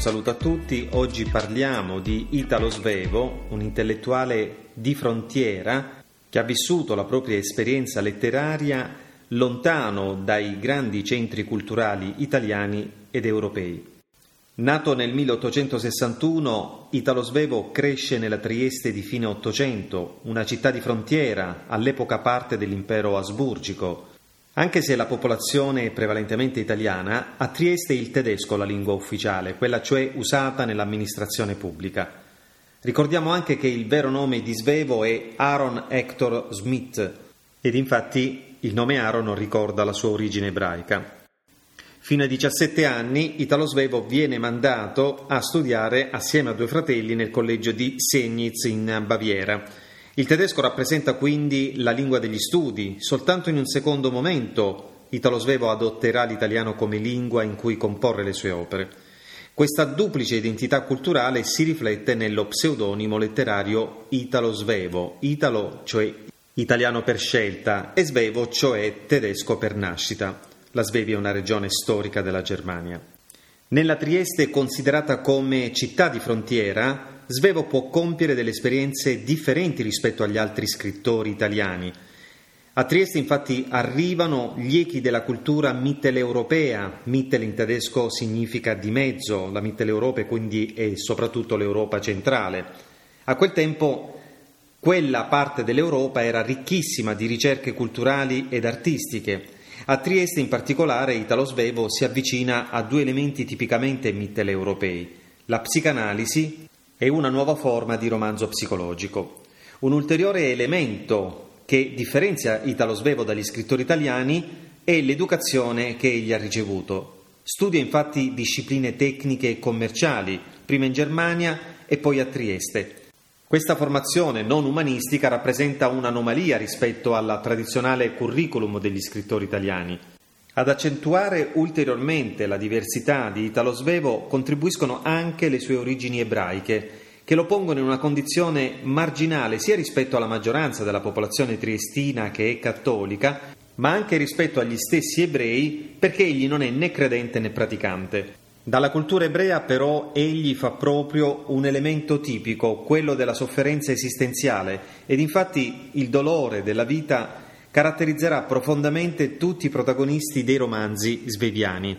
un saluto a tutti. Oggi parliamo di Italo Svevo, un intellettuale di frontiera che ha vissuto la propria esperienza letteraria lontano dai grandi centri culturali italiani ed europei. Nato nel 1861, Italo Svevo cresce nella Trieste di fine Ottocento, una città di frontiera, all'epoca parte dell'impero asburgico, anche se la popolazione è prevalentemente italiana, a Trieste è il tedesco la lingua ufficiale, quella cioè usata nell'amministrazione pubblica. Ricordiamo anche che il vero nome di Svevo è Aaron Hector Smith ed infatti il nome Aaron ricorda la sua origine ebraica. Fino ai 17 anni Italo Svevo viene mandato a studiare assieme a due fratelli nel collegio di Segnitz in Baviera il tedesco rappresenta quindi la lingua degli studi, soltanto in un secondo momento Italo Svevo adotterà l'italiano come lingua in cui comporre le sue opere. Questa duplice identità culturale si riflette nello pseudonimo letterario Italo Svevo, Italo cioè italiano per scelta e Svevo cioè tedesco per nascita. La Svevia è una regione storica della Germania. Nella Trieste considerata come città di frontiera, Svevo può compiere delle esperienze differenti rispetto agli altri scrittori italiani. A Trieste infatti arrivano gli echi della cultura mitteleuropea, Mittel in tedesco significa di mezzo, la Mitteleuropa quindi è soprattutto l'Europa centrale. A quel tempo quella parte dell'Europa era ricchissima di ricerche culturali ed artistiche. A Trieste in particolare Italo Svevo si avvicina a due elementi tipicamente mitteleuropei, la psicanalisi è una nuova forma di romanzo psicologico. Un ulteriore elemento che differenzia Italo Svevo dagli scrittori italiani è l'educazione che egli ha ricevuto. Studia infatti discipline tecniche e commerciali, prima in Germania e poi a Trieste. Questa formazione non umanistica rappresenta un'anomalia rispetto alla tradizionale curriculum degli scrittori italiani. Ad accentuare ulteriormente la diversità di Italo Svevo contribuiscono anche le sue origini ebraiche, che lo pongono in una condizione marginale sia rispetto alla maggioranza della popolazione triestina che è cattolica, ma anche rispetto agli stessi ebrei, perché egli non è né credente né praticante. Dalla cultura ebrea però egli fa proprio un elemento tipico, quello della sofferenza esistenziale, ed infatti il dolore della vita caratterizzerà profondamente tutti i protagonisti dei romanzi sveviani.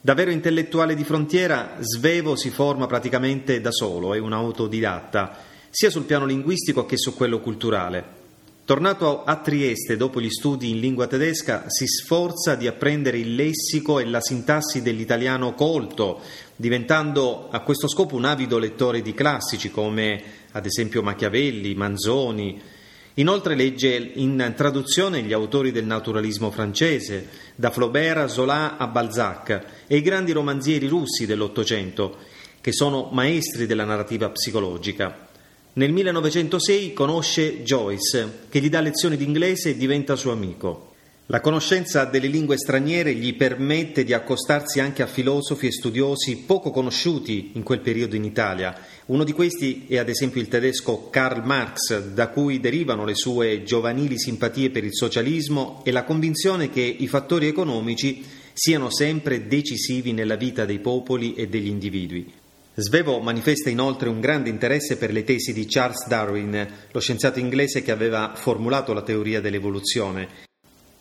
Davvero intellettuale di frontiera, Svevo si forma praticamente da solo, è un autodidatta, sia sul piano linguistico che su quello culturale. Tornato a Trieste dopo gli studi in lingua tedesca, si sforza di apprendere il lessico e la sintassi dell'italiano colto, diventando a questo scopo un avido lettore di classici come ad esempio Machiavelli, Manzoni, Inoltre legge in traduzione gli autori del naturalismo francese, da Flaubert a Zola a Balzac, e i grandi romanzieri russi dell'Ottocento, che sono maestri della narrativa psicologica. Nel 1906 conosce Joyce, che gli dà lezioni di inglese e diventa suo amico. La conoscenza delle lingue straniere gli permette di accostarsi anche a filosofi e studiosi poco conosciuti in quel periodo in Italia. Uno di questi è ad esempio il tedesco Karl Marx, da cui derivano le sue giovanili simpatie per il socialismo e la convinzione che i fattori economici siano sempre decisivi nella vita dei popoli e degli individui. Svevo manifesta inoltre un grande interesse per le tesi di Charles Darwin, lo scienziato inglese che aveva formulato la teoria dell'evoluzione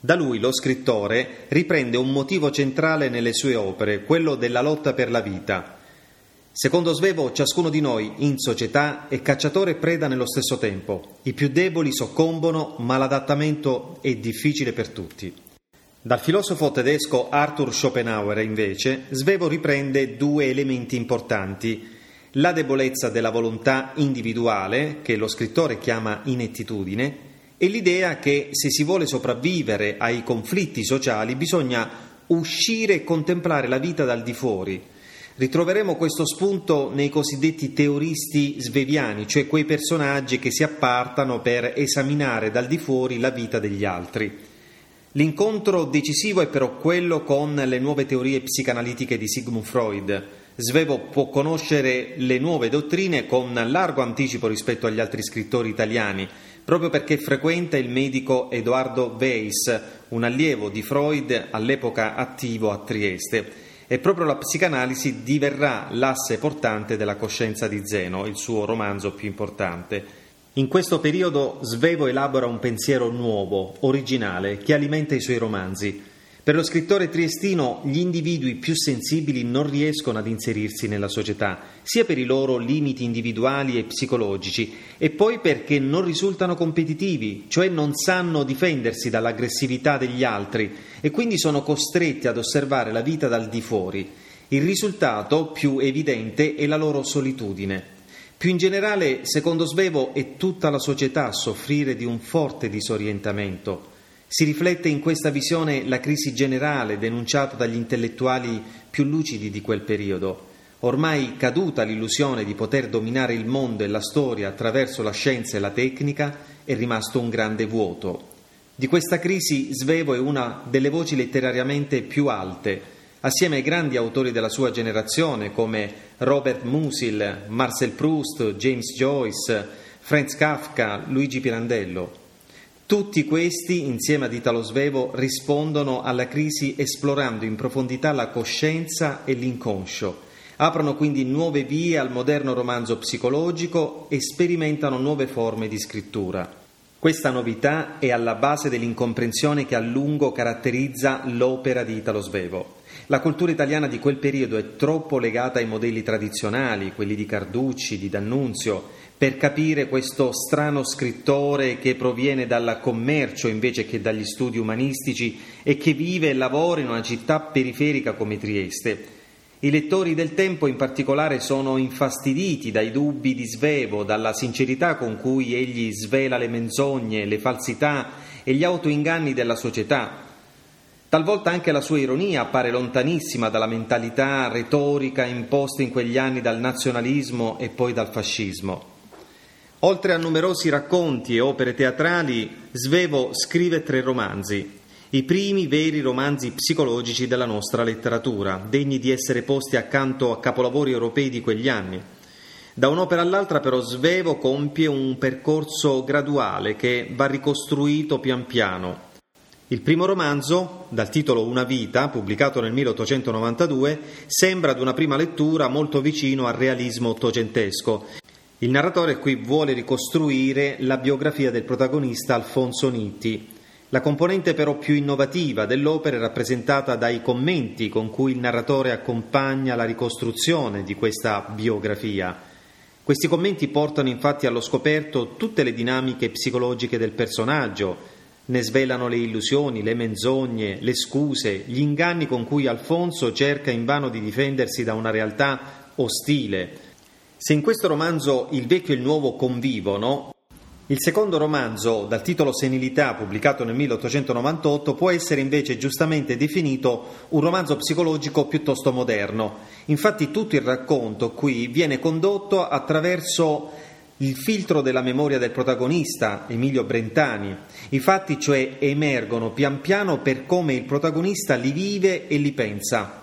da lui lo scrittore riprende un motivo centrale nelle sue opere, quello della lotta per la vita. Secondo Svevo, ciascuno di noi in società è cacciatore e preda nello stesso tempo. I più deboli soccombono, ma l'adattamento è difficile per tutti. Dal filosofo tedesco Arthur Schopenhauer, invece, Svevo riprende due elementi importanti. La debolezza della volontà individuale, che lo scrittore chiama inettitudine, e l'idea che se si vuole sopravvivere ai conflitti sociali bisogna uscire e contemplare la vita dal di fuori. Ritroveremo questo spunto nei cosiddetti teoristi sveviani, cioè quei personaggi che si appartano per esaminare dal di fuori la vita degli altri. L'incontro decisivo è però quello con le nuove teorie psicanalitiche di Sigmund Freud. Svevo può conoscere le nuove dottrine con largo anticipo rispetto agli altri scrittori italiani, proprio perché frequenta il medico Edoardo Weiss, un allievo di Freud all'epoca attivo a Trieste. e proprio la psicanalisi diverrà l'asse portante della coscienza di Zeno, il suo romanzo più importante. In questo periodo Svevo elabora un pensiero nuovo, originale, che alimenta i suoi romanzi. Per lo scrittore triestino gli individui più sensibili non riescono ad inserirsi nella società, sia per i loro limiti individuali e psicologici, e poi perché non risultano competitivi, cioè non sanno difendersi dall'aggressività degli altri e quindi sono costretti ad osservare la vita dal di fuori. Il risultato più evidente è la loro solitudine. Più in generale, secondo Svevo, è tutta la società a soffrire di un forte disorientamento. Si riflette in questa visione la crisi generale denunciata dagli intellettuali più lucidi di quel periodo. Ormai caduta l'illusione di poter dominare il mondo e la storia attraverso la scienza e la tecnica, è rimasto un grande vuoto. Di questa crisi Svevo è una delle voci letterariamente più alte, assieme ai grandi autori della sua generazione come Robert Musil, Marcel Proust, James Joyce, Franz Kafka, Luigi Pirandello. Tutti questi, insieme ad Italo Svevo, rispondono alla crisi esplorando in profondità la coscienza e l'inconscio. Aprono quindi nuove vie al moderno romanzo psicologico e sperimentano nuove forme di scrittura. Questa novità è alla base dell'incomprensione che a lungo caratterizza l'opera di Italo Svevo. La cultura italiana di quel periodo è troppo legata ai modelli tradizionali, quelli di Carducci, di D'Annunzio, per capire questo strano scrittore che proviene dal commercio invece che dagli studi umanistici e che vive e lavora in una città periferica come Trieste. I lettori del tempo in particolare sono infastiditi dai dubbi di Svevo, dalla sincerità con cui egli svela le menzogne, le falsità e gli autoinganni della società, Talvolta anche la sua ironia appare lontanissima dalla mentalità retorica imposta in quegli anni dal nazionalismo e poi dal fascismo. Oltre a numerosi racconti e opere teatrali, Svevo scrive tre romanzi, i primi veri romanzi psicologici della nostra letteratura, degni di essere posti accanto a capolavori europei di quegli anni. Da un'opera all'altra però Svevo compie un percorso graduale che va ricostruito pian piano il primo romanzo, dal titolo Una vita, pubblicato nel 1892, sembra ad una prima lettura molto vicino al realismo ottocentesco. Il narratore qui vuole ricostruire la biografia del protagonista Alfonso Nitti. La componente però più innovativa dell'opera è rappresentata dai commenti con cui il narratore accompagna la ricostruzione di questa biografia. Questi commenti portano infatti allo scoperto tutte le dinamiche psicologiche del personaggio, ne svelano le illusioni, le menzogne, le scuse, gli inganni con cui Alfonso cerca invano di difendersi da una realtà ostile. Se in questo romanzo il vecchio e il nuovo convivono, il secondo romanzo, dal titolo Senilità, pubblicato nel 1898, può essere invece giustamente definito un romanzo psicologico piuttosto moderno. Infatti tutto il racconto qui viene condotto attraverso il filtro della memoria del protagonista, Emilio Brentani. I fatti cioè emergono pian piano per come il protagonista li vive e li pensa.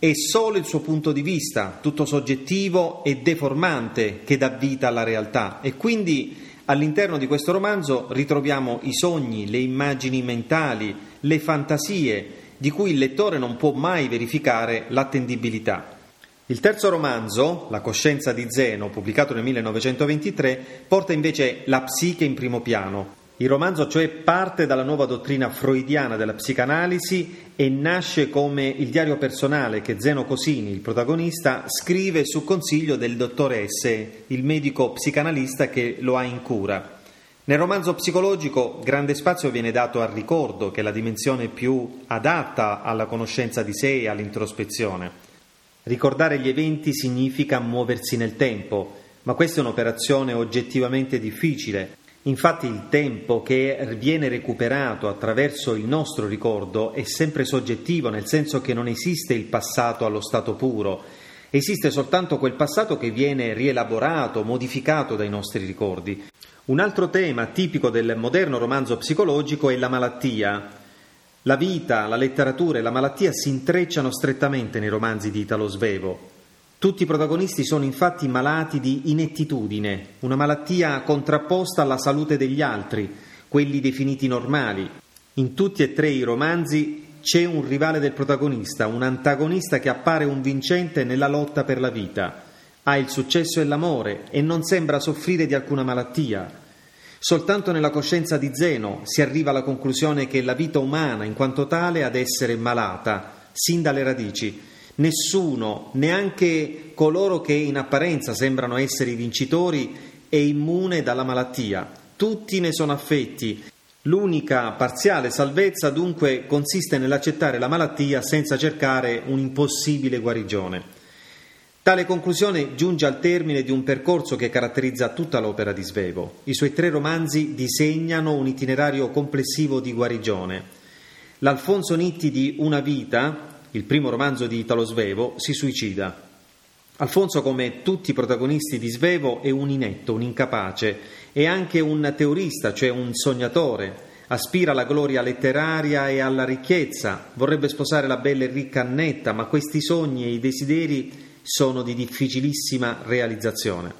È solo il suo punto di vista, tutto soggettivo e deformante, che dà vita alla realtà e quindi all'interno di questo romanzo ritroviamo i sogni, le immagini mentali, le fantasie, di cui il lettore non può mai verificare l'attendibilità. Il terzo romanzo, La coscienza di Zeno, pubblicato nel 1923, porta invece la psiche in primo piano. Il romanzo cioè parte dalla nuova dottrina freudiana della psicanalisi e nasce come il diario personale che Zeno Cosini, il protagonista, scrive su consiglio del dottore S, il medico psicanalista che lo ha in cura. Nel romanzo psicologico grande spazio viene dato al ricordo, che è la dimensione più adatta alla conoscenza di sé e all'introspezione. Ricordare gli eventi significa muoversi nel tempo, ma questa è un'operazione oggettivamente difficile. Infatti il tempo che viene recuperato attraverso il nostro ricordo è sempre soggettivo, nel senso che non esiste il passato allo stato puro, esiste soltanto quel passato che viene rielaborato, modificato dai nostri ricordi. Un altro tema tipico del moderno romanzo psicologico è la malattia, la vita, la letteratura e la malattia si intrecciano strettamente nei romanzi di Italo Svevo. Tutti i protagonisti sono infatti malati di inettitudine, una malattia contrapposta alla salute degli altri, quelli definiti normali. In tutti e tre i romanzi c'è un rivale del protagonista, un antagonista che appare un vincente nella lotta per la vita. Ha il successo e l'amore e non sembra soffrire di alcuna malattia. Soltanto nella coscienza di Zeno si arriva alla conclusione che la vita umana, in quanto tale, ad essere malata, sin dalle radici. Nessuno, neanche coloro che in apparenza sembrano essere i vincitori, è immune dalla malattia. Tutti ne sono affetti L'unica parziale salvezza dunque consiste nell'accettare la malattia senza cercare un'impossibile guarigione. Tale conclusione giunge al termine di un percorso che caratterizza tutta l'opera di Svevo. I suoi tre romanzi disegnano un itinerario complessivo di guarigione. L'Alfonso Nitti di Una vita, il primo romanzo di Italo Svevo, si suicida. Alfonso, come tutti i protagonisti di Svevo, è un inetto, un incapace, è anche un teorista, cioè un sognatore. Aspira alla gloria letteraria e alla ricchezza, vorrebbe sposare la bella e ricca Annetta, ma questi sogni e i desideri sono di difficilissima realizzazione.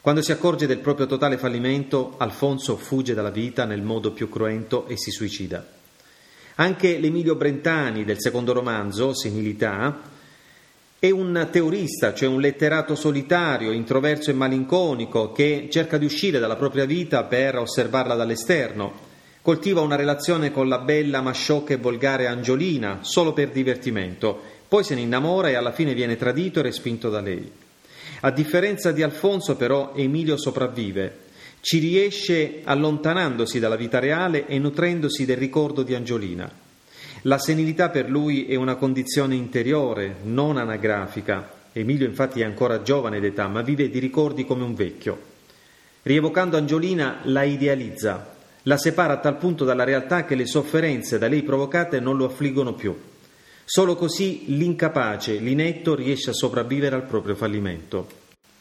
Quando si accorge del proprio totale fallimento, Alfonso fugge dalla vita nel modo più cruento e si suicida. Anche l'Emilio Brentani del secondo romanzo, Senilità, è un teorista, cioè un letterato solitario, introverso e malinconico, che cerca di uscire dalla propria vita per osservarla dall'esterno. Coltiva una relazione con la bella ma sciocca e volgare Angiolina, solo per divertimento. Poi se ne innamora e alla fine viene tradito e respinto da lei. A differenza di Alfonso, però, Emilio sopravvive. Ci riesce allontanandosi dalla vita reale e nutrendosi del ricordo di Angiolina. La senilità per lui è una condizione interiore, non anagrafica. Emilio infatti è ancora giovane d'età, ma vive di ricordi come un vecchio. Rievocando Angiolina la idealizza, la separa a tal punto dalla realtà che le sofferenze da lei provocate non lo affliggono più. Solo così l'incapace, l'inetto riesce a sopravvivere al proprio fallimento.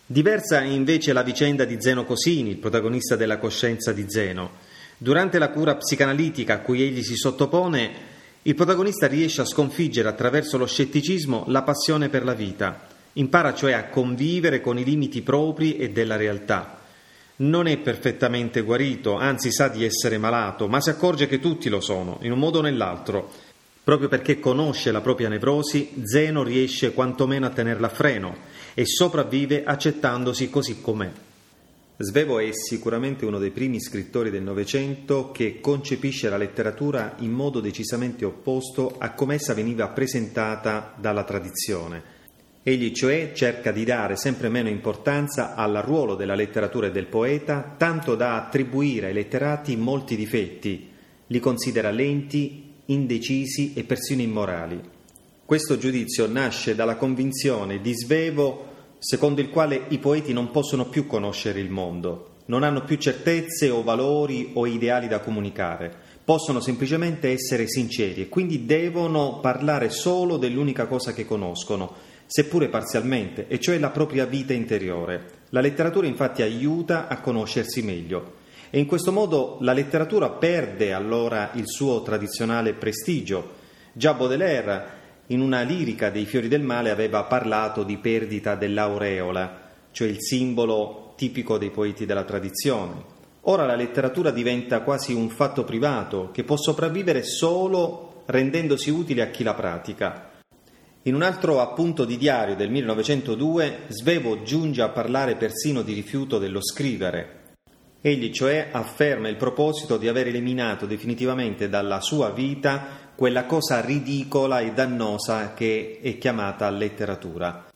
Diversa è invece la vicenda di Zeno Cosini, il protagonista della coscienza di Zeno. Durante la cura psicanalitica a cui egli si sottopone, il protagonista riesce a sconfiggere attraverso lo scetticismo la passione per la vita, impara cioè a convivere con i limiti propri e della realtà. Non è perfettamente guarito, anzi sa di essere malato, ma si accorge che tutti lo sono, in un modo o nell'altro. Proprio perché conosce la propria nevrosi, Zeno riesce quantomeno a tenerla a freno e sopravvive accettandosi così com'è. Svevo è sicuramente uno dei primi scrittori del Novecento che concepisce la letteratura in modo decisamente opposto a come essa veniva presentata dalla tradizione. Egli cioè cerca di dare sempre meno importanza al ruolo della letteratura e del poeta, tanto da attribuire ai letterati molti difetti, li considera lenti, indecisi e persino immorali. Questo giudizio nasce dalla convinzione di Svevo secondo il quale i poeti non possono più conoscere il mondo, non hanno più certezze o valori o ideali da comunicare, possono semplicemente essere sinceri e quindi devono parlare solo dell'unica cosa che conoscono, seppure parzialmente, e cioè la propria vita interiore. La letteratura infatti aiuta a conoscersi meglio e in questo modo la letteratura perde allora il suo tradizionale prestigio. Già Baudelaire in una lirica dei fiori del male aveva parlato di perdita dell'aureola, cioè il simbolo tipico dei poeti della tradizione. Ora la letteratura diventa quasi un fatto privato che può sopravvivere solo rendendosi utile a chi la pratica. In un altro appunto di diario del 1902, Svevo giunge a parlare persino di rifiuto dello scrivere. Egli cioè afferma il proposito di aver eliminato definitivamente dalla sua vita quella cosa ridicola e dannosa che è chiamata letteratura.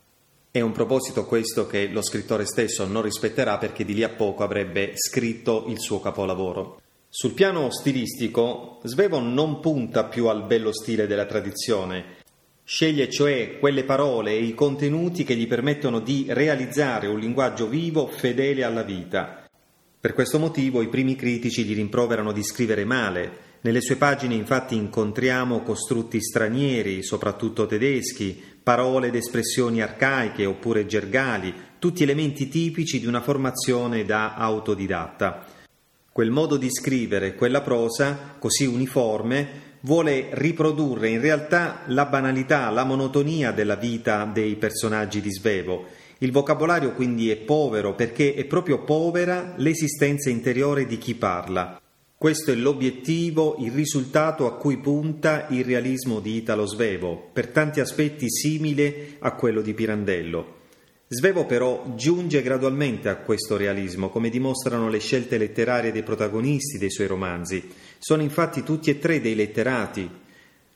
È un proposito questo che lo scrittore stesso non rispetterà perché di lì a poco avrebbe scritto il suo capolavoro. Sul piano stilistico, Svevo non punta più al bello stile della tradizione, sceglie cioè quelle parole e i contenuti che gli permettono di realizzare un linguaggio vivo fedele alla vita. Per questo motivo i primi critici gli rimproverano di scrivere male, nelle sue pagine infatti incontriamo costrutti stranieri, soprattutto tedeschi, parole ed espressioni arcaiche oppure gergali, tutti elementi tipici di una formazione da autodidatta. Quel modo di scrivere, quella prosa, così uniforme, vuole riprodurre in realtà la banalità, la monotonia della vita dei personaggi di Svevo. Il vocabolario quindi è povero perché è proprio povera l'esistenza interiore di chi parla. Questo è l'obiettivo, il risultato a cui punta il realismo di Italo Svevo, per tanti aspetti simile a quello di Pirandello. Svevo però giunge gradualmente a questo realismo, come dimostrano le scelte letterarie dei protagonisti dei suoi romanzi. Sono infatti tutti e tre dei letterati,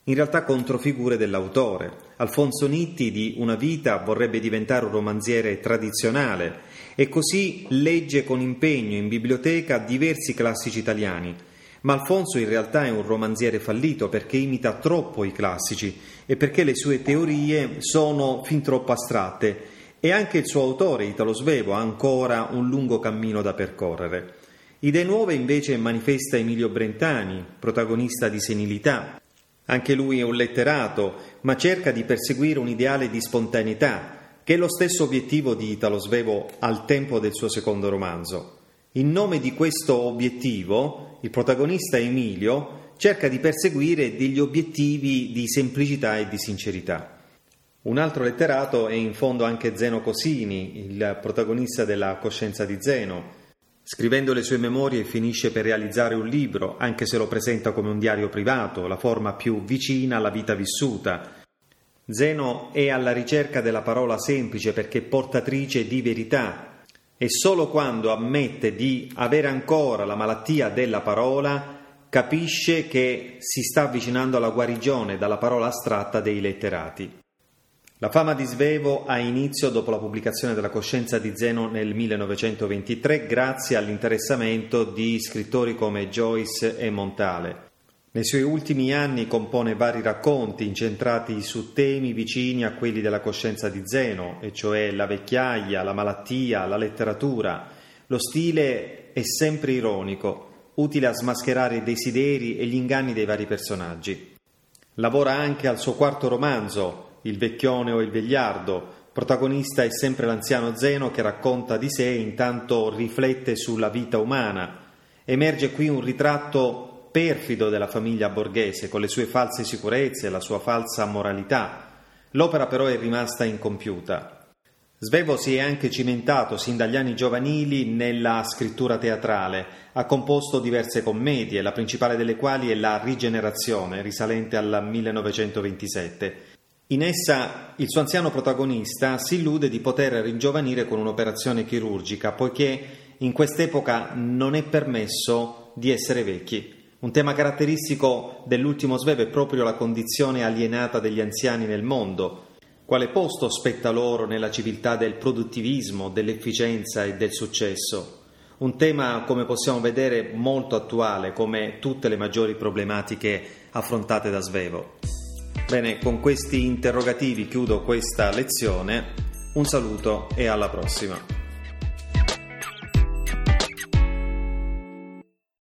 in realtà controfigure dell'autore. Alfonso Nitti di Una vita vorrebbe diventare un romanziere tradizionale e così legge con impegno in biblioteca diversi classici italiani. Ma Alfonso in realtà è un romanziere fallito perché imita troppo i classici e perché le sue teorie sono fin troppo astratte e anche il suo autore, Italo Svevo, ha ancora un lungo cammino da percorrere. Idee nuove invece manifesta Emilio Brentani, protagonista di Senilità. Anche lui è un letterato, ma cerca di perseguire un ideale di spontaneità, che è lo stesso obiettivo di Italo Svevo al tempo del suo secondo romanzo. In nome di questo obiettivo, il protagonista Emilio cerca di perseguire degli obiettivi di semplicità e di sincerità. Un altro letterato è in fondo anche Zeno Cosini, il protagonista della Coscienza di Zeno. Scrivendo le sue memorie finisce per realizzare un libro, anche se lo presenta come un diario privato, la forma più vicina alla vita vissuta, Zeno è alla ricerca della parola semplice perché portatrice di verità e solo quando ammette di avere ancora la malattia della parola capisce che si sta avvicinando alla guarigione dalla parola astratta dei letterati. La fama di Svevo ha inizio dopo la pubblicazione della Coscienza di Zeno nel 1923 grazie all'interessamento di scrittori come Joyce e Montale. Nei suoi ultimi anni compone vari racconti incentrati su temi vicini a quelli della coscienza di Zeno, e cioè la vecchiaia, la malattia, la letteratura. Lo stile è sempre ironico, utile a smascherare i desideri e gli inganni dei vari personaggi. Lavora anche al suo quarto romanzo, Il vecchione o il vegliardo. Protagonista è sempre l'anziano Zeno che racconta di sé e intanto riflette sulla vita umana. Emerge qui un ritratto perfido della famiglia borghese, con le sue false sicurezze la sua falsa moralità. L'opera però è rimasta incompiuta. Svevo si è anche cimentato sin dagli anni giovanili nella scrittura teatrale, ha composto diverse commedie, la principale delle quali è La Rigenerazione, risalente al 1927. In essa il suo anziano protagonista si illude di poter ringiovanire con un'operazione chirurgica, poiché in quest'epoca non è permesso di essere vecchi. Un tema caratteristico dell'ultimo svevo è proprio la condizione alienata degli anziani nel mondo. Quale posto spetta loro nella civiltà del produttivismo, dell'efficienza e del successo? Un tema, come possiamo vedere, molto attuale, come tutte le maggiori problematiche affrontate da Svevo. Bene, con questi interrogativi chiudo questa lezione. Un saluto e alla prossima.